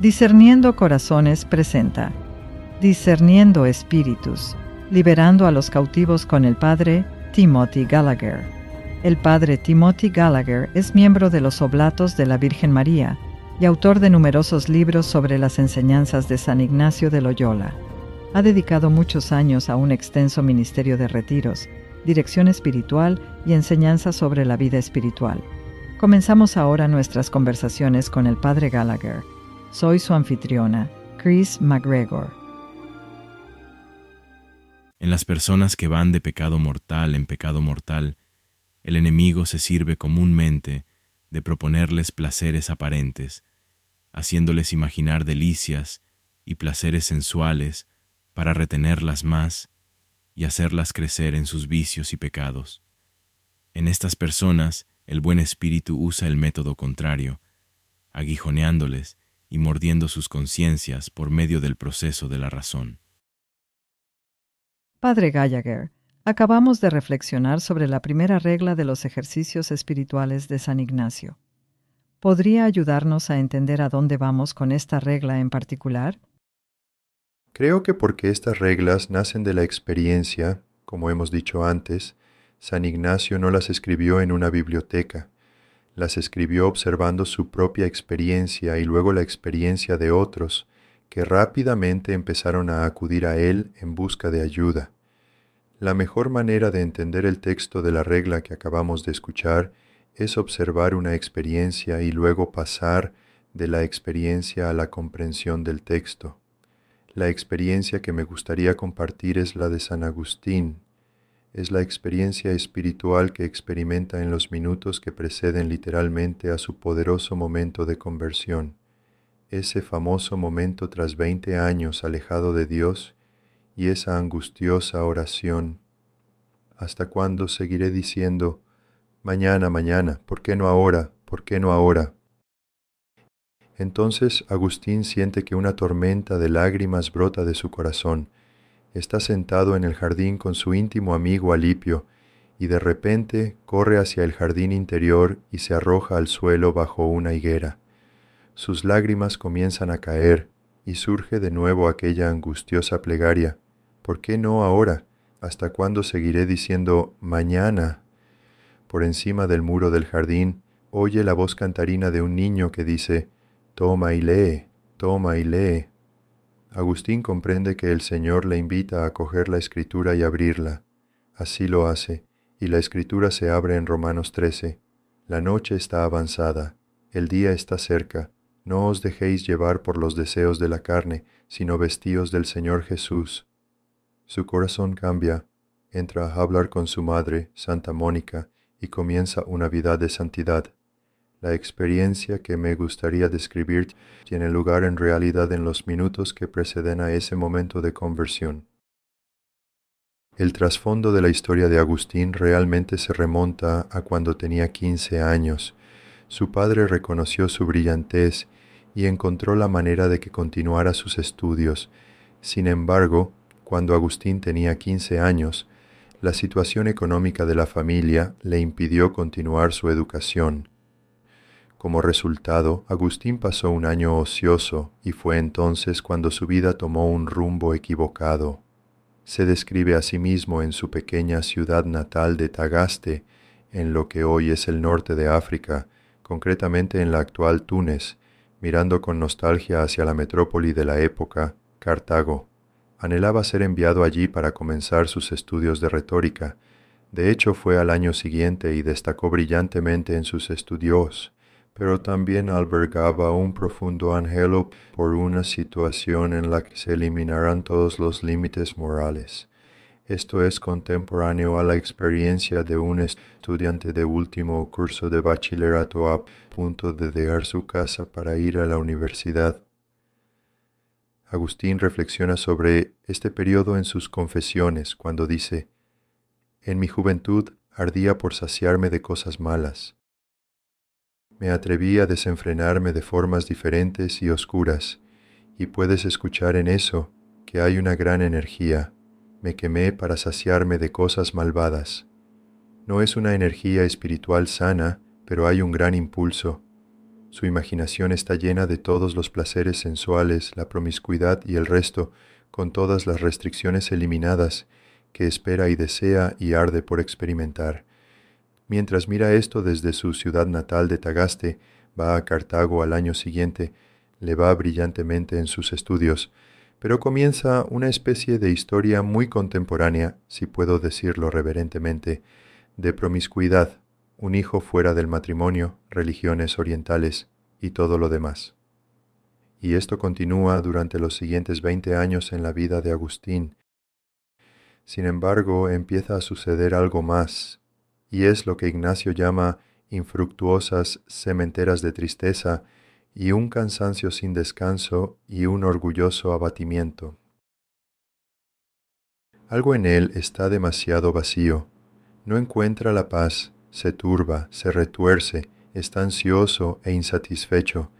Discerniendo Corazones presenta Discerniendo Espíritus, liberando a los cautivos con el Padre Timothy Gallagher. El Padre Timothy Gallagher es miembro de los Oblatos de la Virgen María y autor de numerosos libros sobre las enseñanzas de San Ignacio de Loyola. Ha dedicado muchos años a un extenso ministerio de retiros, dirección espiritual y enseñanza sobre la vida espiritual. Comenzamos ahora nuestras conversaciones con el Padre Gallagher soy su anfitriona, Chris McGregor. En las personas que van de pecado mortal en pecado mortal, el enemigo se sirve comúnmente de proponerles placeres aparentes, haciéndoles imaginar delicias y placeres sensuales para retenerlas más y hacerlas crecer en sus vicios y pecados. En estas personas, el buen espíritu usa el método contrario, aguijoneándoles y mordiendo sus conciencias por medio del proceso de la razón. Padre Gallagher, acabamos de reflexionar sobre la primera regla de los ejercicios espirituales de San Ignacio. ¿Podría ayudarnos a entender a dónde vamos con esta regla en particular? Creo que porque estas reglas nacen de la experiencia, como hemos dicho antes, San Ignacio no las escribió en una biblioteca, las escribió observando su propia experiencia y luego la experiencia de otros, que rápidamente empezaron a acudir a él en busca de ayuda. La mejor manera de entender el texto de la regla que acabamos de escuchar es observar una experiencia y luego pasar de la experiencia a la comprensión del texto. La experiencia que me gustaría compartir es la de San Agustín, es la experiencia espiritual que experimenta en los minutos que preceden literalmente a su poderoso momento de conversión, ese famoso momento tras veinte años alejado de Dios y esa angustiosa oración. ¿Hasta cuándo seguiré diciendo, mañana, mañana, ¿por qué no ahora? ¿Por qué no ahora? Entonces Agustín siente que una tormenta de lágrimas brota de su corazón, está sentado en el jardín con su íntimo amigo Alipio, y de repente corre hacia el jardín interior y se arroja al suelo bajo una higuera. Sus lágrimas comienzan a caer, y surge de nuevo aquella angustiosa plegaria. ¿Por qué no ahora? ¿Hasta cuándo seguiré diciendo mañana? Por encima del muro del jardín oye la voz cantarina de un niño que dice, Toma y lee, toma y lee. Agustín comprende que el Señor le invita a coger la escritura y abrirla. Así lo hace, y la escritura se abre en Romanos 13. La noche está avanzada, el día está cerca, no os dejéis llevar por los deseos de la carne, sino vestíos del Señor Jesús. Su corazón cambia, entra a hablar con su madre, Santa Mónica, y comienza una vida de santidad. La experiencia que me gustaría describir tiene lugar en realidad en los minutos que preceden a ese momento de conversión. El trasfondo de la historia de Agustín realmente se remonta a cuando tenía 15 años. Su padre reconoció su brillantez y encontró la manera de que continuara sus estudios. Sin embargo, cuando Agustín tenía 15 años, la situación económica de la familia le impidió continuar su educación. Como resultado, Agustín pasó un año ocioso y fue entonces cuando su vida tomó un rumbo equivocado. Se describe a sí mismo en su pequeña ciudad natal de Tagaste, en lo que hoy es el norte de África, concretamente en la actual Túnez, mirando con nostalgia hacia la metrópoli de la época, Cartago. Anhelaba ser enviado allí para comenzar sus estudios de retórica. De hecho, fue al año siguiente y destacó brillantemente en sus estudios pero también albergaba un profundo anhelo por una situación en la que se eliminaran todos los límites morales. Esto es contemporáneo a la experiencia de un estudiante de último curso de bachillerato a punto de dejar su casa para ir a la universidad. Agustín reflexiona sobre este periodo en sus confesiones cuando dice, En mi juventud ardía por saciarme de cosas malas me atreví a desenfrenarme de formas diferentes y oscuras, y puedes escuchar en eso que hay una gran energía. Me quemé para saciarme de cosas malvadas. No es una energía espiritual sana, pero hay un gran impulso. Su imaginación está llena de todos los placeres sensuales, la promiscuidad y el resto, con todas las restricciones eliminadas, que espera y desea y arde por experimentar. Mientras mira esto desde su ciudad natal de Tagaste, va a Cartago al año siguiente, le va brillantemente en sus estudios, pero comienza una especie de historia muy contemporánea, si puedo decirlo reverentemente, de promiscuidad, un hijo fuera del matrimonio, religiones orientales y todo lo demás. Y esto continúa durante los siguientes veinte años en la vida de Agustín. Sin embargo, empieza a suceder algo más, y es lo que Ignacio llama infructuosas cementeras de tristeza y un cansancio sin descanso y un orgulloso abatimiento. Algo en él está demasiado vacío, no encuentra la paz, se turba, se retuerce, está ansioso e insatisfecho,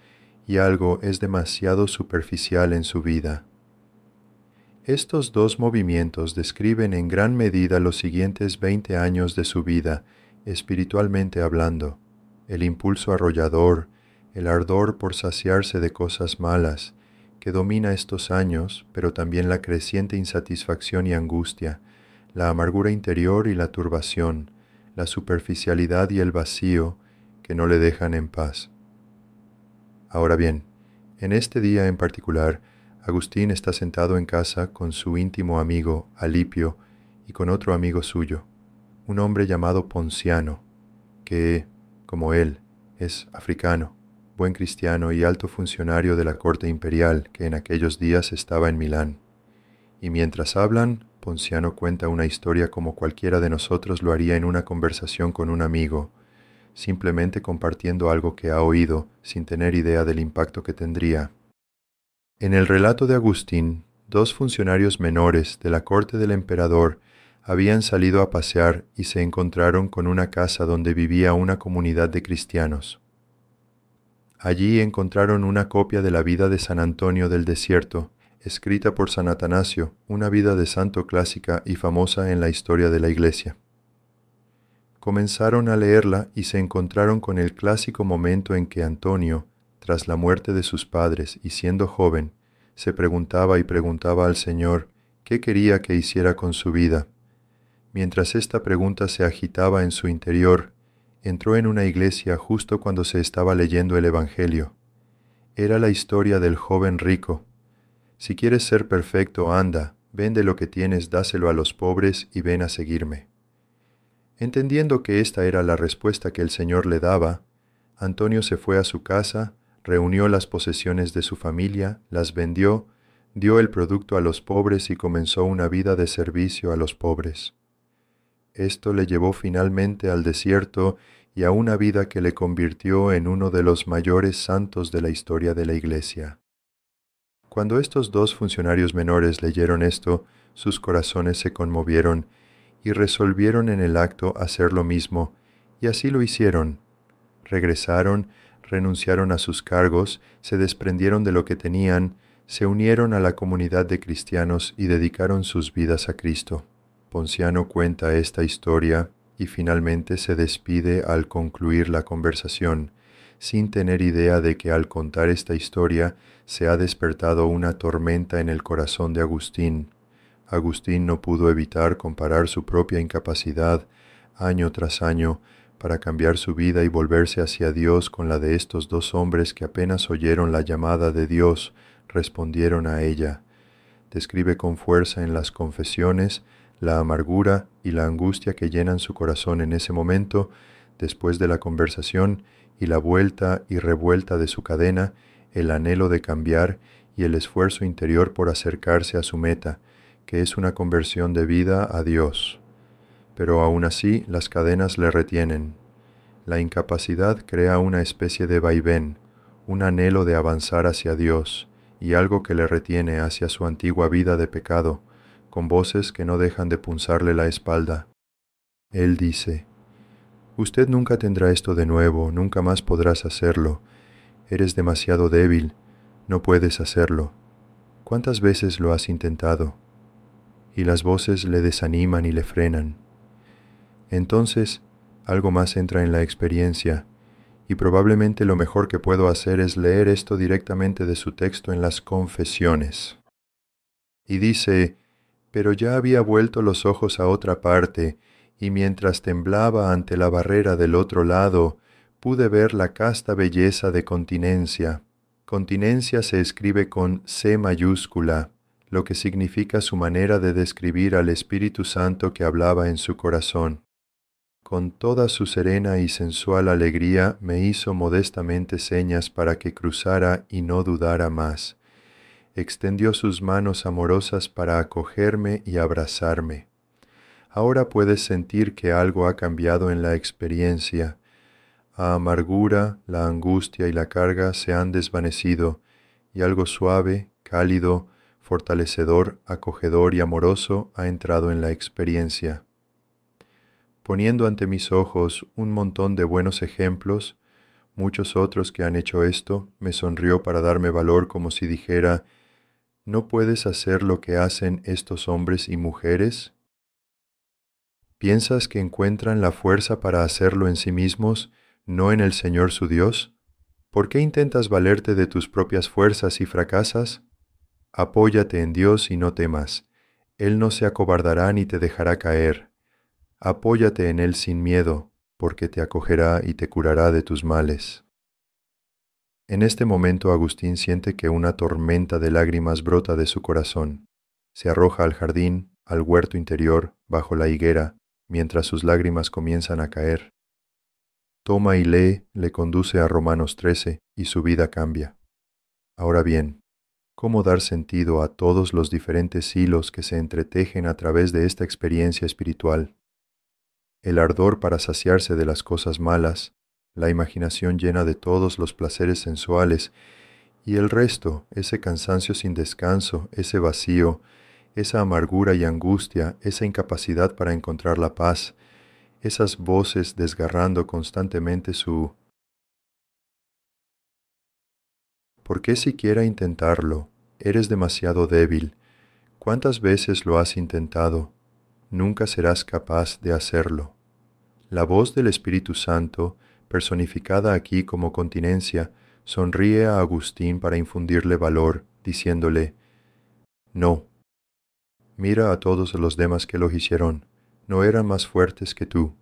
y algo es demasiado superficial en su vida. Estos dos movimientos describen en gran medida los siguientes veinte años de su vida, espiritualmente hablando, el impulso arrollador, el ardor por saciarse de cosas malas, que domina estos años, pero también la creciente insatisfacción y angustia, la amargura interior y la turbación, la superficialidad y el vacío que no le dejan en paz. Ahora bien, en este día en particular, Agustín está sentado en casa con su íntimo amigo Alipio y con otro amigo suyo, un hombre llamado Ponciano, que, como él, es africano buen cristiano y alto funcionario de la corte imperial que en aquellos días estaba en Milán. Y mientras hablan, Ponciano cuenta una historia como cualquiera de nosotros lo haría en una conversación con un amigo, simplemente compartiendo algo que ha oído sin tener idea del impacto que tendría. En el relato de Agustín, dos funcionarios menores de la corte del emperador habían salido a pasear y se encontraron con una casa donde vivía una comunidad de cristianos. Allí encontraron una copia de la vida de San Antonio del Desierto, escrita por San Atanasio, una vida de santo clásica y famosa en la historia de la Iglesia. Comenzaron a leerla y se encontraron con el clásico momento en que Antonio, tras la muerte de sus padres y siendo joven, se preguntaba y preguntaba al Señor qué quería que hiciera con su vida. Mientras esta pregunta se agitaba en su interior, entró en una iglesia justo cuando se estaba leyendo el Evangelio. Era la historia del joven rico. Si quieres ser perfecto, anda, vende lo que tienes, dáselo a los pobres y ven a seguirme. Entendiendo que esta era la respuesta que el Señor le daba, Antonio se fue a su casa, reunió las posesiones de su familia, las vendió, dio el producto a los pobres y comenzó una vida de servicio a los pobres. Esto le llevó finalmente al desierto y a una vida que le convirtió en uno de los mayores santos de la historia de la Iglesia. Cuando estos dos funcionarios menores leyeron esto, sus corazones se conmovieron y resolvieron en el acto hacer lo mismo, y así lo hicieron. Regresaron, renunciaron a sus cargos, se desprendieron de lo que tenían, se unieron a la comunidad de cristianos y dedicaron sus vidas a Cristo. Ponciano cuenta esta historia y finalmente se despide al concluir la conversación, sin tener idea de que al contar esta historia se ha despertado una tormenta en el corazón de Agustín. Agustín no pudo evitar comparar su propia incapacidad año tras año para cambiar su vida y volverse hacia Dios con la de estos dos hombres que apenas oyeron la llamada de Dios, respondieron a ella. Describe con fuerza en las confesiones la amargura y la angustia que llenan su corazón en ese momento, después de la conversación y la vuelta y revuelta de su cadena, el anhelo de cambiar y el esfuerzo interior por acercarse a su meta, que es una conversión de vida a Dios. Pero aún así las cadenas le retienen. La incapacidad crea una especie de vaivén, un anhelo de avanzar hacia Dios, y algo que le retiene hacia su antigua vida de pecado, con voces que no dejan de punzarle la espalda. Él dice, Usted nunca tendrá esto de nuevo, nunca más podrás hacerlo. Eres demasiado débil, no puedes hacerlo. ¿Cuántas veces lo has intentado? Y las voces le desaniman y le frenan. Entonces, algo más entra en la experiencia, y probablemente lo mejor que puedo hacer es leer esto directamente de su texto en las confesiones. Y dice, pero ya había vuelto los ojos a otra parte, y mientras temblaba ante la barrera del otro lado, pude ver la casta belleza de continencia. Continencia se escribe con C mayúscula, lo que significa su manera de describir al Espíritu Santo que hablaba en su corazón con toda su serena y sensual alegría me hizo modestamente señas para que cruzara y no dudara más. Extendió sus manos amorosas para acogerme y abrazarme. Ahora puedes sentir que algo ha cambiado en la experiencia. A amargura, la angustia y la carga se han desvanecido, y algo suave, cálido, fortalecedor, acogedor y amoroso ha entrado en la experiencia poniendo ante mis ojos un montón de buenos ejemplos, muchos otros que han hecho esto, me sonrió para darme valor como si dijera, ¿no puedes hacer lo que hacen estos hombres y mujeres? ¿Piensas que encuentran la fuerza para hacerlo en sí mismos, no en el Señor su Dios? ¿Por qué intentas valerte de tus propias fuerzas y fracasas? Apóyate en Dios y no temas. Él no se acobardará ni te dejará caer. Apóyate en Él sin miedo, porque te acogerá y te curará de tus males. En este momento Agustín siente que una tormenta de lágrimas brota de su corazón. Se arroja al jardín, al huerto interior, bajo la higuera, mientras sus lágrimas comienzan a caer. Toma y lee, le conduce a Romanos 13 y su vida cambia. Ahora bien, ¿cómo dar sentido a todos los diferentes hilos que se entretejen a través de esta experiencia espiritual? El ardor para saciarse de las cosas malas, la imaginación llena de todos los placeres sensuales, y el resto, ese cansancio sin descanso, ese vacío, esa amargura y angustia, esa incapacidad para encontrar la paz, esas voces desgarrando constantemente su... ¿Por qué siquiera intentarlo? Eres demasiado débil. ¿Cuántas veces lo has intentado? nunca serás capaz de hacerlo. La voz del Espíritu Santo, personificada aquí como continencia, sonríe a Agustín para infundirle valor, diciéndole, No, mira a todos los demás que lo hicieron, no eran más fuertes que tú,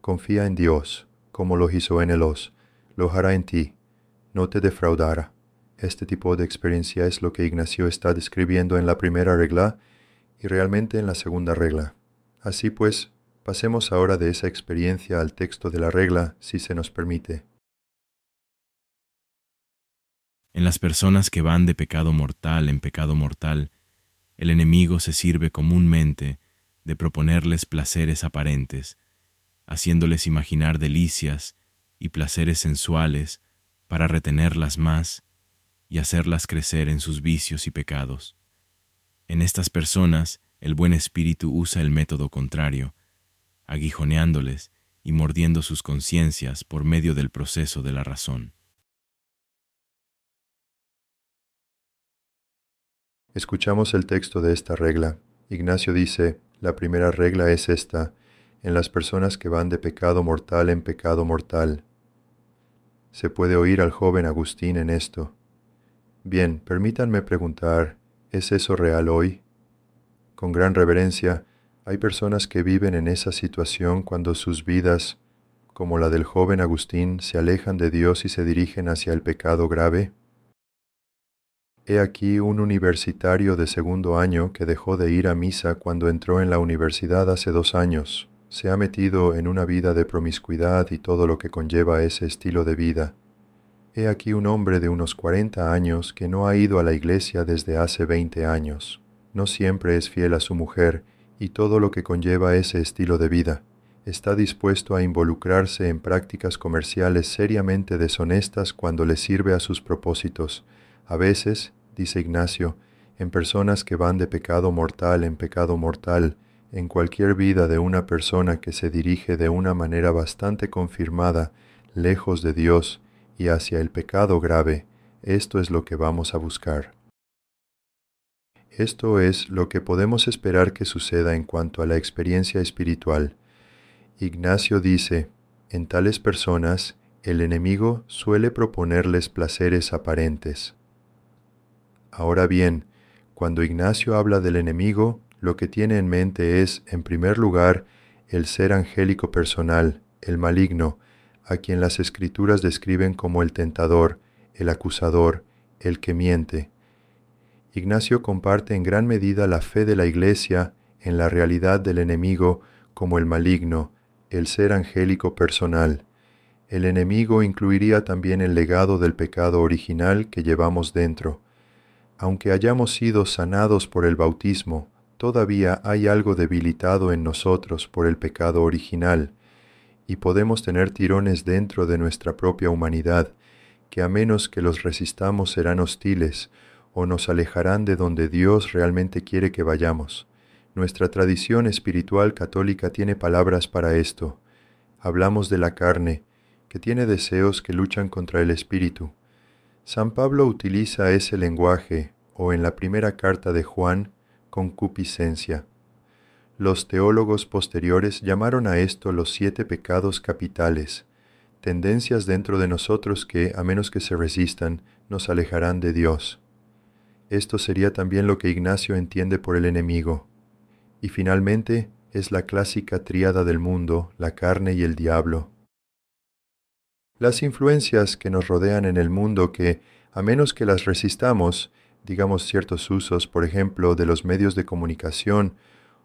confía en Dios, como lo hizo en Elos, lo hará en ti, no te defraudará. Este tipo de experiencia es lo que Ignacio está describiendo en la primera regla y realmente en la segunda regla. Así pues, pasemos ahora de esa experiencia al texto de la regla, si se nos permite. En las personas que van de pecado mortal en pecado mortal, el enemigo se sirve comúnmente de proponerles placeres aparentes, haciéndoles imaginar delicias y placeres sensuales para retenerlas más y hacerlas crecer en sus vicios y pecados. En estas personas, el buen espíritu usa el método contrario, aguijoneándoles y mordiendo sus conciencias por medio del proceso de la razón. Escuchamos el texto de esta regla. Ignacio dice, la primera regla es esta, en las personas que van de pecado mortal en pecado mortal. Se puede oír al joven Agustín en esto. Bien, permítanme preguntar, ¿es eso real hoy? con gran reverencia, hay personas que viven en esa situación cuando sus vidas, como la del joven Agustín, se alejan de Dios y se dirigen hacia el pecado grave. He aquí un universitario de segundo año que dejó de ir a misa cuando entró en la universidad hace dos años. Se ha metido en una vida de promiscuidad y todo lo que conlleva ese estilo de vida. He aquí un hombre de unos cuarenta años que no ha ido a la iglesia desde hace veinte años no siempre es fiel a su mujer y todo lo que conlleva ese estilo de vida. Está dispuesto a involucrarse en prácticas comerciales seriamente deshonestas cuando le sirve a sus propósitos. A veces, dice Ignacio, en personas que van de pecado mortal en pecado mortal, en cualquier vida de una persona que se dirige de una manera bastante confirmada, lejos de Dios y hacia el pecado grave, esto es lo que vamos a buscar. Esto es lo que podemos esperar que suceda en cuanto a la experiencia espiritual. Ignacio dice, en tales personas, el enemigo suele proponerles placeres aparentes. Ahora bien, cuando Ignacio habla del enemigo, lo que tiene en mente es, en primer lugar, el ser angélico personal, el maligno, a quien las escrituras describen como el tentador, el acusador, el que miente. Ignacio comparte en gran medida la fe de la Iglesia en la realidad del enemigo como el maligno, el ser angélico personal. El enemigo incluiría también el legado del pecado original que llevamos dentro. Aunque hayamos sido sanados por el bautismo, todavía hay algo debilitado en nosotros por el pecado original, y podemos tener tirones dentro de nuestra propia humanidad, que a menos que los resistamos serán hostiles o nos alejarán de donde Dios realmente quiere que vayamos. Nuestra tradición espiritual católica tiene palabras para esto. Hablamos de la carne, que tiene deseos que luchan contra el espíritu. San Pablo utiliza ese lenguaje, o en la primera carta de Juan, concupiscencia. Los teólogos posteriores llamaron a esto los siete pecados capitales, tendencias dentro de nosotros que, a menos que se resistan, nos alejarán de Dios. Esto sería también lo que Ignacio entiende por el enemigo. Y finalmente es la clásica tríada del mundo, la carne y el diablo. Las influencias que nos rodean en el mundo que, a menos que las resistamos, digamos, ciertos usos, por ejemplo, de los medios de comunicación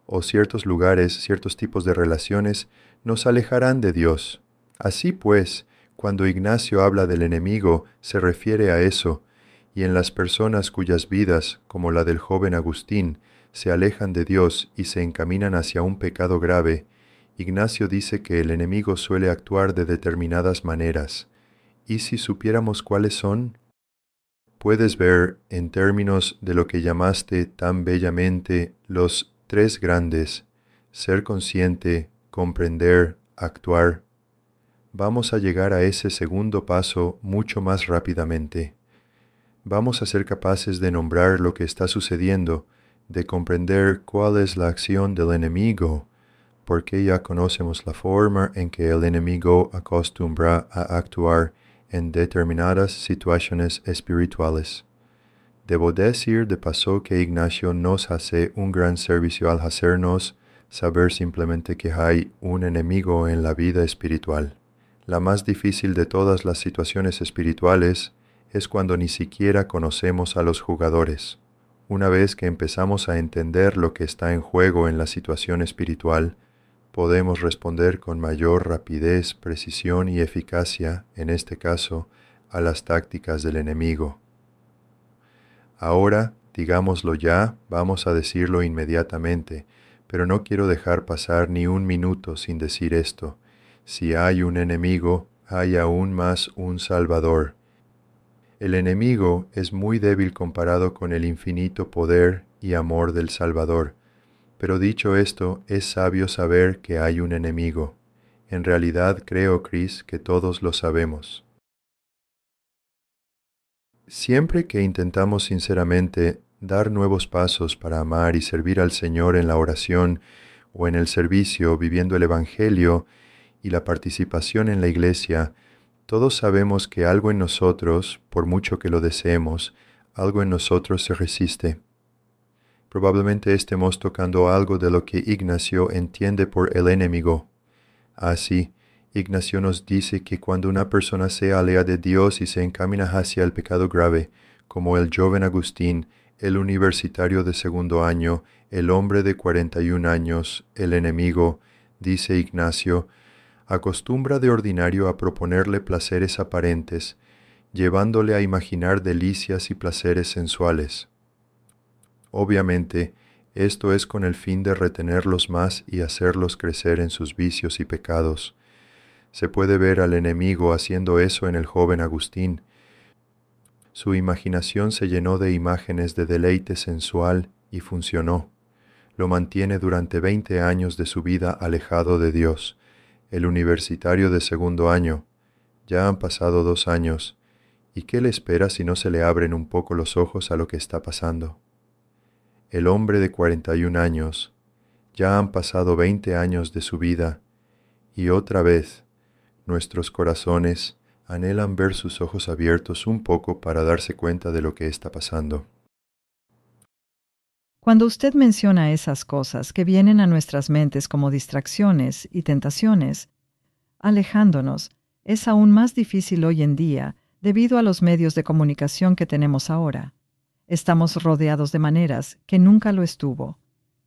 o ciertos lugares, ciertos tipos de relaciones, nos alejarán de Dios. Así pues, cuando Ignacio habla del enemigo, se refiere a eso, y en las personas cuyas vidas, como la del joven Agustín, se alejan de Dios y se encaminan hacia un pecado grave, Ignacio dice que el enemigo suele actuar de determinadas maneras. ¿Y si supiéramos cuáles son? puedes ver en términos de lo que llamaste tan bellamente los tres grandes, ser consciente, comprender, actuar. Vamos a llegar a ese segundo paso mucho más rápidamente. Vamos a ser capaces de nombrar lo que está sucediendo, de comprender cuál es la acción del enemigo, porque ya conocemos la forma en que el enemigo acostumbra a actuar en determinadas situaciones espirituales. Debo decir de paso que Ignacio nos hace un gran servicio al hacernos saber simplemente que hay un enemigo en la vida espiritual. La más difícil de todas las situaciones espirituales es cuando ni siquiera conocemos a los jugadores. Una vez que empezamos a entender lo que está en juego en la situación espiritual, podemos responder con mayor rapidez, precisión y eficacia, en este caso, a las tácticas del enemigo. Ahora, digámoslo ya, vamos a decirlo inmediatamente, pero no quiero dejar pasar ni un minuto sin decir esto. Si hay un enemigo, hay aún más un Salvador. El enemigo es muy débil comparado con el infinito poder y amor del Salvador, pero dicho esto, es sabio saber que hay un enemigo. En realidad creo, Chris, que todos lo sabemos. Siempre que intentamos sinceramente dar nuevos pasos para amar y servir al Señor en la oración o en el servicio, viviendo el Evangelio y la participación en la Iglesia, todos sabemos que algo en nosotros, por mucho que lo deseemos, algo en nosotros se resiste. Probablemente estemos tocando algo de lo que Ignacio entiende por el enemigo. Así, Ignacio nos dice que cuando una persona se alea de Dios y se encamina hacia el pecado grave, como el joven Agustín, el universitario de segundo año, el hombre de cuarenta y un años, el enemigo, dice Ignacio, acostumbra de ordinario a proponerle placeres aparentes, llevándole a imaginar delicias y placeres sensuales. Obviamente, esto es con el fin de retenerlos más y hacerlos crecer en sus vicios y pecados. Se puede ver al enemigo haciendo eso en el joven Agustín. Su imaginación se llenó de imágenes de deleite sensual y funcionó. Lo mantiene durante veinte años de su vida alejado de Dios. El universitario de segundo año. Ya han pasado dos años. ¿Y qué le espera si no se le abren un poco los ojos a lo que está pasando? el hombre de cuarenta y un años, ya han pasado veinte años de su vida, y otra vez nuestros corazones, anhelan ver sus ojos abiertos un poco para darse cuenta de lo que está pasando. Cuando usted menciona esas cosas que vienen a nuestras mentes como distracciones y tentaciones, alejándonos, es aún más difícil hoy en día debido a los medios de comunicación que tenemos ahora. Estamos rodeados de maneras que nunca lo estuvo.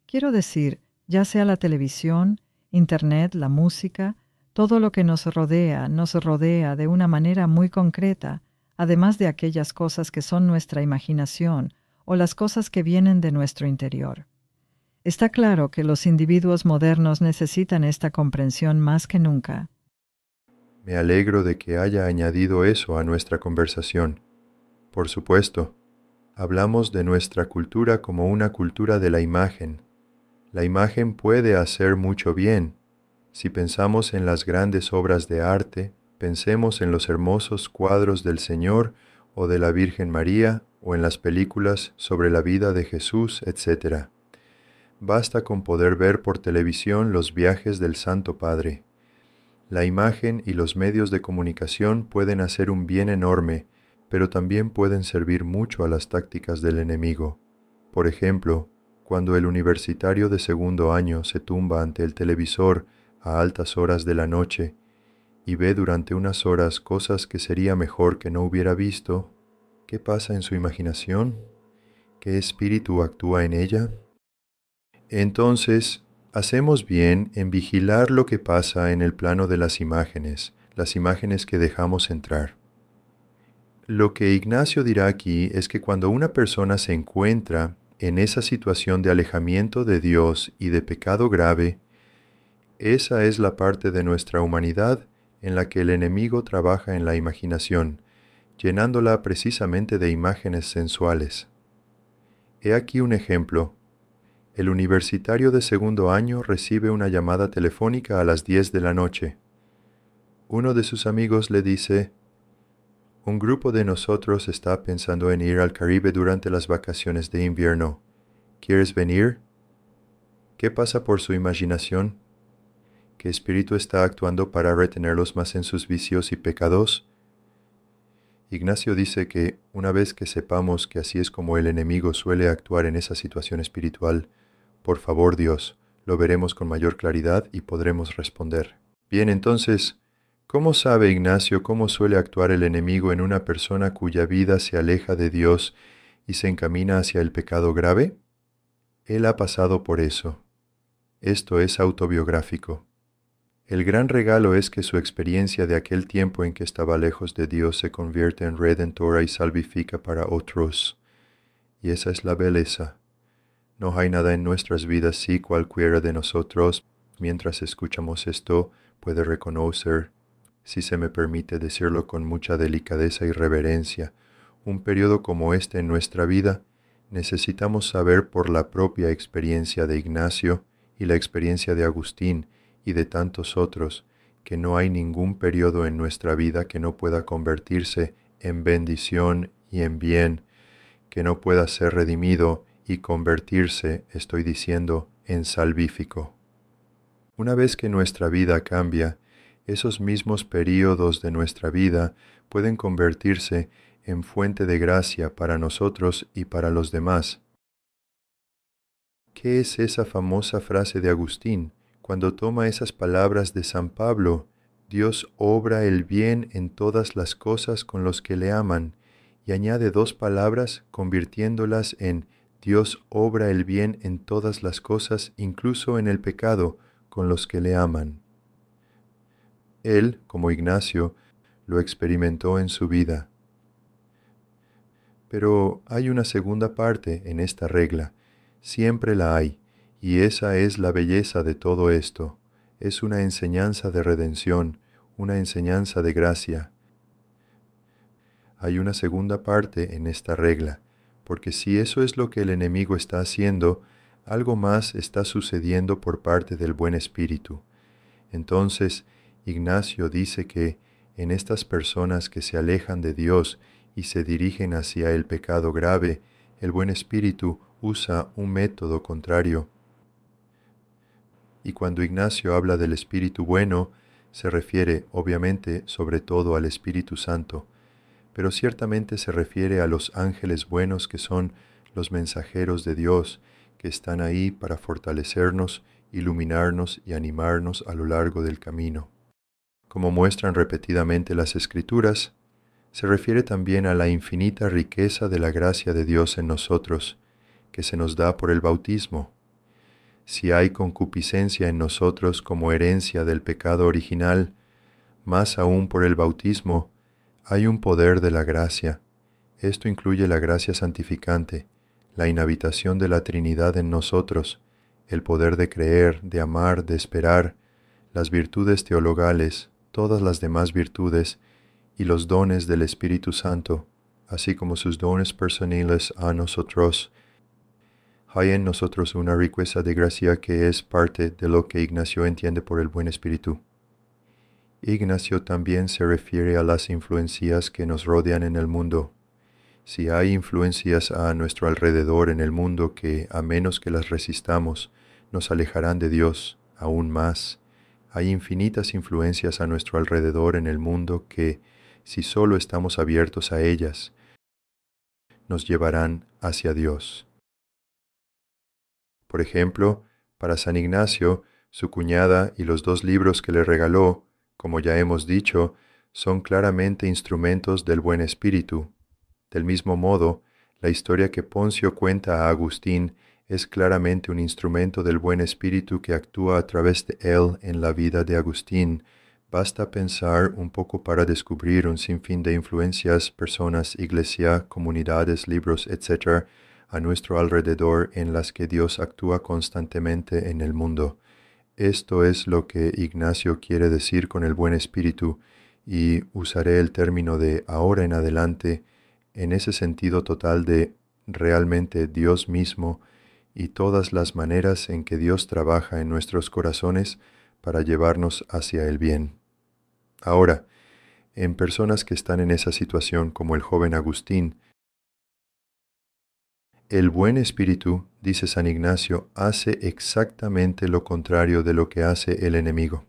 Quiero decir, ya sea la televisión, Internet, la música, todo lo que nos rodea nos rodea de una manera muy concreta, además de aquellas cosas que son nuestra imaginación o las cosas que vienen de nuestro interior. Está claro que los individuos modernos necesitan esta comprensión más que nunca. Me alegro de que haya añadido eso a nuestra conversación. Por supuesto, hablamos de nuestra cultura como una cultura de la imagen. La imagen puede hacer mucho bien, si pensamos en las grandes obras de arte, pensemos en los hermosos cuadros del Señor o de la Virgen María o en las películas sobre la vida de Jesús, etc. Basta con poder ver por televisión los viajes del Santo Padre. La imagen y los medios de comunicación pueden hacer un bien enorme, pero también pueden servir mucho a las tácticas del enemigo. Por ejemplo, cuando el universitario de segundo año se tumba ante el televisor a altas horas de la noche y ve durante unas horas cosas que sería mejor que no hubiera visto, ¿qué pasa en su imaginación? ¿Qué espíritu actúa en ella? Entonces, hacemos bien en vigilar lo que pasa en el plano de las imágenes, las imágenes que dejamos entrar. Lo que Ignacio dirá aquí es que cuando una persona se encuentra en esa situación de alejamiento de Dios y de pecado grave, esa es la parte de nuestra humanidad en la que el enemigo trabaja en la imaginación, llenándola precisamente de imágenes sensuales. He aquí un ejemplo. El universitario de segundo año recibe una llamada telefónica a las 10 de la noche. Uno de sus amigos le dice, un grupo de nosotros está pensando en ir al Caribe durante las vacaciones de invierno. ¿Quieres venir? ¿Qué pasa por su imaginación? ¿Qué espíritu está actuando para retenerlos más en sus vicios y pecados? Ignacio dice que una vez que sepamos que así es como el enemigo suele actuar en esa situación espiritual, por favor Dios, lo veremos con mayor claridad y podremos responder. Bien, entonces, ¿cómo sabe Ignacio cómo suele actuar el enemigo en una persona cuya vida se aleja de Dios y se encamina hacia el pecado grave? Él ha pasado por eso. Esto es autobiográfico. El gran regalo es que su experiencia de aquel tiempo en que estaba lejos de Dios se convierte en redentora y salvifica para otros. Y esa es la belleza. No hay nada en nuestras vidas si cualquiera de nosotros, mientras escuchamos esto, puede reconocer, si se me permite decirlo con mucha delicadeza y reverencia, un periodo como este en nuestra vida, necesitamos saber por la propia experiencia de Ignacio y la experiencia de Agustín, y de tantos otros, que no hay ningún periodo en nuestra vida que no pueda convertirse en bendición y en bien, que no pueda ser redimido y convertirse, estoy diciendo, en salvífico. Una vez que nuestra vida cambia, esos mismos periodos de nuestra vida pueden convertirse en fuente de gracia para nosotros y para los demás. ¿Qué es esa famosa frase de Agustín? Cuando toma esas palabras de San Pablo, Dios obra el bien en todas las cosas con los que le aman, y añade dos palabras convirtiéndolas en Dios obra el bien en todas las cosas, incluso en el pecado, con los que le aman. Él, como Ignacio, lo experimentó en su vida. Pero hay una segunda parte en esta regla, siempre la hay, y esa es la belleza de todo esto. Es una enseñanza de redención, una enseñanza de gracia. Hay una segunda parte en esta regla, porque si eso es lo que el enemigo está haciendo, algo más está sucediendo por parte del buen espíritu. Entonces, Ignacio dice que en estas personas que se alejan de Dios y se dirigen hacia el pecado grave, el buen espíritu usa un método contrario y cuando Ignacio habla del espíritu bueno, se refiere obviamente sobre todo al Espíritu Santo, pero ciertamente se refiere a los ángeles buenos que son los mensajeros de Dios, que están ahí para fortalecernos, iluminarnos y animarnos a lo largo del camino. Como muestran repetidamente las Escrituras, se refiere también a la infinita riqueza de la gracia de Dios en nosotros, que se nos da por el bautismo. Si hay concupiscencia en nosotros como herencia del pecado original, más aún por el bautismo, hay un poder de la gracia. Esto incluye la gracia santificante, la inhabitación de la Trinidad en nosotros, el poder de creer, de amar, de esperar, las virtudes teologales, todas las demás virtudes y los dones del Espíritu Santo, así como sus dones personales a nosotros. Hay en nosotros una riqueza de gracia que es parte de lo que Ignacio entiende por el buen espíritu. Ignacio también se refiere a las influencias que nos rodean en el mundo. Si hay influencias a nuestro alrededor en el mundo que, a menos que las resistamos, nos alejarán de Dios aún más, hay infinitas influencias a nuestro alrededor en el mundo que, si solo estamos abiertos a ellas, nos llevarán hacia Dios. Por ejemplo, para San Ignacio, su cuñada y los dos libros que le regaló como ya hemos dicho, son claramente instrumentos del buen espíritu. Del mismo modo, la historia que Poncio cuenta a Agustín es claramente un instrumento del buen espíritu que actúa a través de él en la vida de Agustín. Basta pensar un poco para descubrir un sinfín de influencias, personas, iglesia, comunidades, libros, etc., a nuestro alrededor en las que Dios actúa constantemente en el mundo. Esto es lo que Ignacio quiere decir con el buen espíritu y usaré el término de ahora en adelante en ese sentido total de realmente Dios mismo y todas las maneras en que Dios trabaja en nuestros corazones para llevarnos hacia el bien. Ahora, en personas que están en esa situación como el joven Agustín, el buen espíritu, dice San Ignacio, hace exactamente lo contrario de lo que hace el enemigo.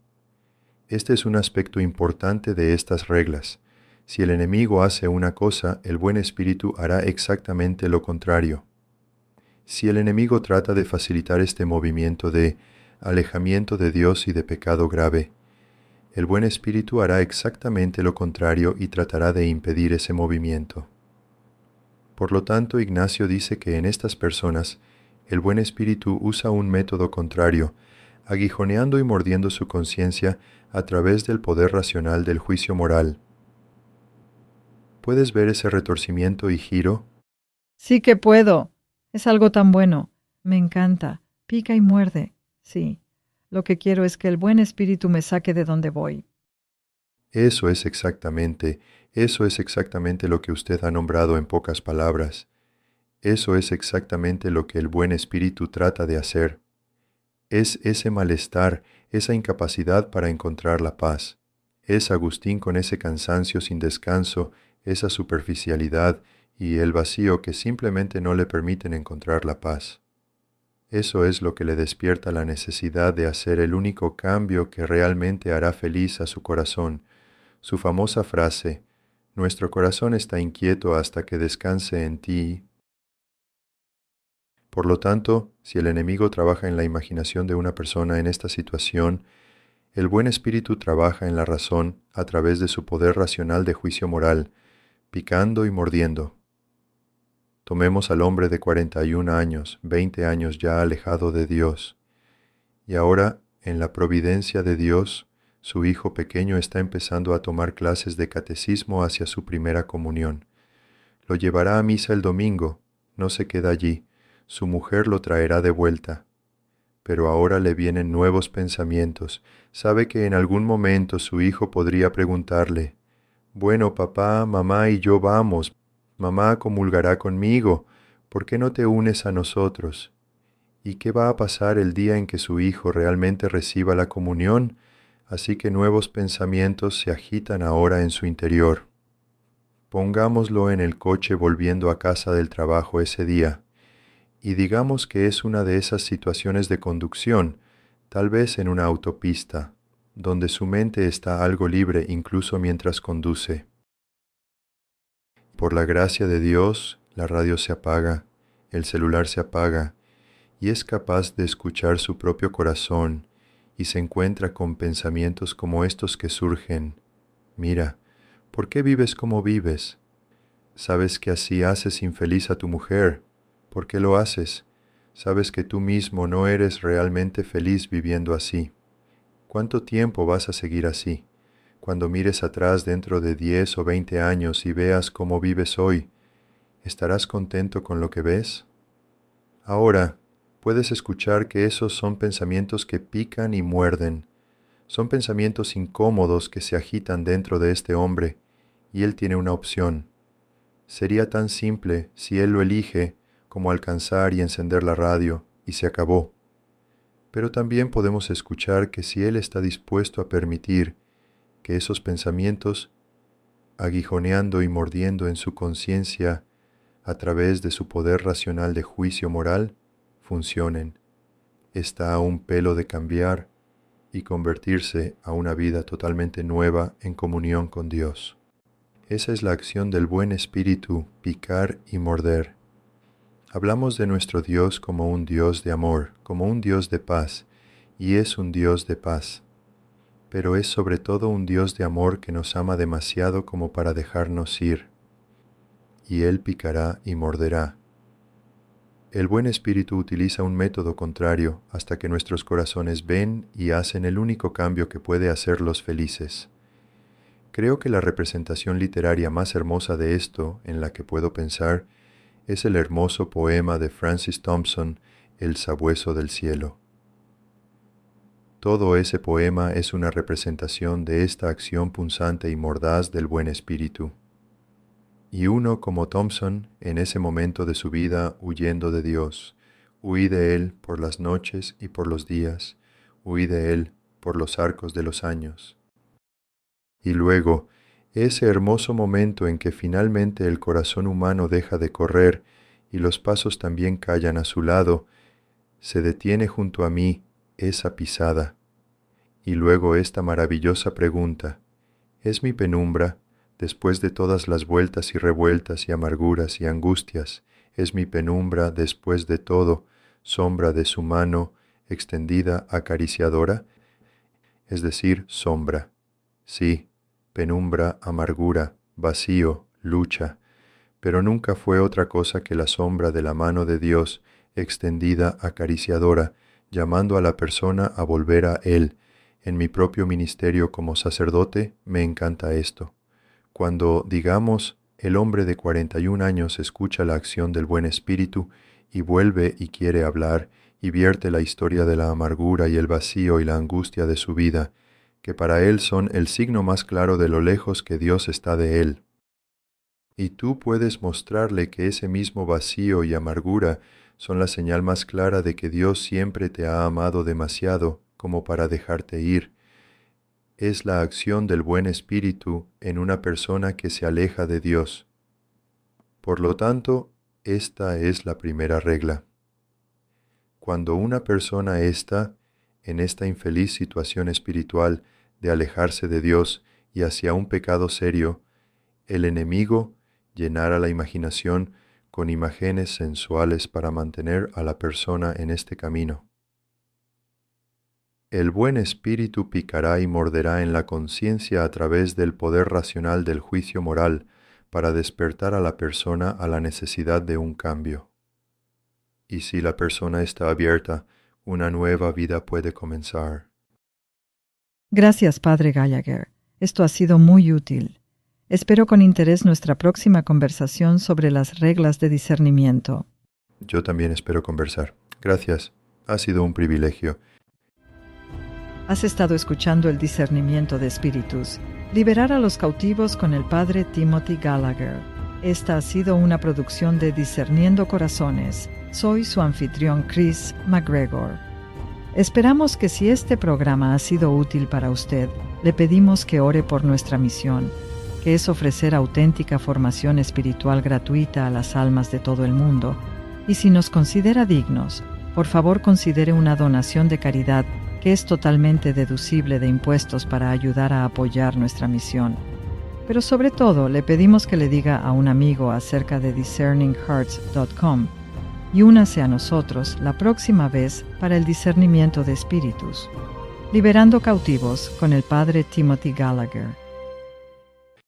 Este es un aspecto importante de estas reglas. Si el enemigo hace una cosa, el buen espíritu hará exactamente lo contrario. Si el enemigo trata de facilitar este movimiento de alejamiento de Dios y de pecado grave, el buen espíritu hará exactamente lo contrario y tratará de impedir ese movimiento. Por lo tanto, Ignacio dice que en estas personas el buen espíritu usa un método contrario, aguijoneando y mordiendo su conciencia a través del poder racional del juicio moral. ¿Puedes ver ese retorcimiento y giro? Sí que puedo. Es algo tan bueno. Me encanta. Pica y muerde. Sí. Lo que quiero es que el buen espíritu me saque de donde voy. Eso es exactamente, eso es exactamente lo que usted ha nombrado en pocas palabras. Eso es exactamente lo que el buen espíritu trata de hacer. Es ese malestar, esa incapacidad para encontrar la paz. Es Agustín con ese cansancio sin descanso, esa superficialidad y el vacío que simplemente no le permiten encontrar la paz. Eso es lo que le despierta la necesidad de hacer el único cambio que realmente hará feliz a su corazón, su famosa frase, Nuestro corazón está inquieto hasta que descanse en ti. Por lo tanto, si el enemigo trabaja en la imaginación de una persona en esta situación, el buen espíritu trabaja en la razón a través de su poder racional de juicio moral, picando y mordiendo. Tomemos al hombre de 41 años, 20 años ya alejado de Dios, y ahora, en la providencia de Dios, su hijo pequeño está empezando a tomar clases de catecismo hacia su primera comunión. Lo llevará a misa el domingo, no se queda allí, su mujer lo traerá de vuelta. Pero ahora le vienen nuevos pensamientos, sabe que en algún momento su hijo podría preguntarle, Bueno, papá, mamá y yo vamos, mamá comulgará conmigo, ¿por qué no te unes a nosotros? ¿Y qué va a pasar el día en que su hijo realmente reciba la comunión? Así que nuevos pensamientos se agitan ahora en su interior. Pongámoslo en el coche volviendo a casa del trabajo ese día, y digamos que es una de esas situaciones de conducción, tal vez en una autopista. donde su mente está algo libre incluso mientras conduce. Por la gracia de Dios, la radio se apaga, el celular se apaga, y es capaz de escuchar su propio corazón y se encuentra con pensamientos como estos que surgen. Mira, ¿por qué vives como vives? Sabes que así haces infeliz a tu mujer. ¿Por qué lo haces? Sabes que tú mismo no eres realmente feliz viviendo así. ¿Cuánto tiempo vas a seguir así? Cuando mires atrás dentro de diez o veinte años y veas cómo vives hoy, ¿estarás contento con lo que ves? Ahora, puedes escuchar que esos son pensamientos que pican y muerden. Son pensamientos incómodos que se agitan dentro de este hombre, y él tiene una opción. Sería tan simple si él lo elige como alcanzar y encender la radio, y se acabó pero también podemos escuchar que si Él está dispuesto a permitir que esos pensamientos, aguijoneando y mordiendo en su conciencia a través de su poder racional de juicio moral, funcionen, está a un pelo de cambiar y convertirse a una vida totalmente nueva en comunión con Dios. Esa es la acción del buen espíritu, picar y morder Hablamos de nuestro Dios como un Dios de amor, como un Dios de paz, y es un Dios de paz. Pero es sobre todo un Dios de amor que nos ama demasiado como para dejarnos ir. Y Él picará y morderá. El buen espíritu utiliza un método contrario hasta que nuestros corazones ven y hacen el único cambio que puede hacerlos felices. Creo que la representación literaria más hermosa de esto, en la que puedo pensar, es el hermoso poema de Francis Thompson, El sabueso del cielo. Todo ese poema es una representación de esta acción punzante y mordaz del buen espíritu. Y uno como Thompson, en ese momento de su vida huyendo de Dios, huí de Él por las noches y por los días, huí de Él por los arcos de los años. Y luego, ese hermoso momento en que finalmente el corazón humano deja de correr y los pasos también callan a su lado, se detiene junto a mí esa pisada. Y luego esta maravillosa pregunta, ¿es mi penumbra, después de todas las vueltas y revueltas y amarguras y angustias, es mi penumbra después de todo, sombra de su mano extendida acariciadora? Es decir, sombra. Sí, penumbra, amargura, vacío, lucha, pero nunca fue otra cosa que la sombra de la mano de Dios extendida acariciadora, llamando a la persona a volver a Él. En mi propio ministerio como sacerdote me encanta esto. Cuando, digamos, el hombre de 41 años escucha la acción del buen espíritu y vuelve y quiere hablar y vierte la historia de la amargura y el vacío y la angustia de su vida, que para él son el signo más claro de lo lejos que Dios está de él. Y tú puedes mostrarle que ese mismo vacío y amargura son la señal más clara de que Dios siempre te ha amado demasiado como para dejarte ir. Es la acción del buen espíritu en una persona que se aleja de Dios. Por lo tanto, esta es la primera regla. Cuando una persona está en esta infeliz situación espiritual de alejarse de Dios y hacia un pecado serio, el enemigo llenará la imaginación con imágenes sensuales para mantener a la persona en este camino. El buen espíritu picará y morderá en la conciencia a través del poder racional del juicio moral para despertar a la persona a la necesidad de un cambio. Y si la persona está abierta, una nueva vida puede comenzar. Gracias, Padre Gallagher. Esto ha sido muy útil. Espero con interés nuestra próxima conversación sobre las reglas de discernimiento. Yo también espero conversar. Gracias. Ha sido un privilegio. Has estado escuchando el discernimiento de espíritus. Liberar a los cautivos con el Padre Timothy Gallagher. Esta ha sido una producción de Discerniendo Corazones soy su anfitrión Chris McGregor. Esperamos que si este programa ha sido útil para usted, le pedimos que ore por nuestra misión, que es ofrecer auténtica formación espiritual gratuita a las almas de todo el mundo. Y si nos considera dignos, por favor considere una donación de caridad que es totalmente deducible de impuestos para ayudar a apoyar nuestra misión. Pero sobre todo le pedimos que le diga a un amigo acerca de discerninghearts.com y únase a nosotros la próxima vez para el discernimiento de espíritus. Liberando cautivos con el Padre Timothy Gallagher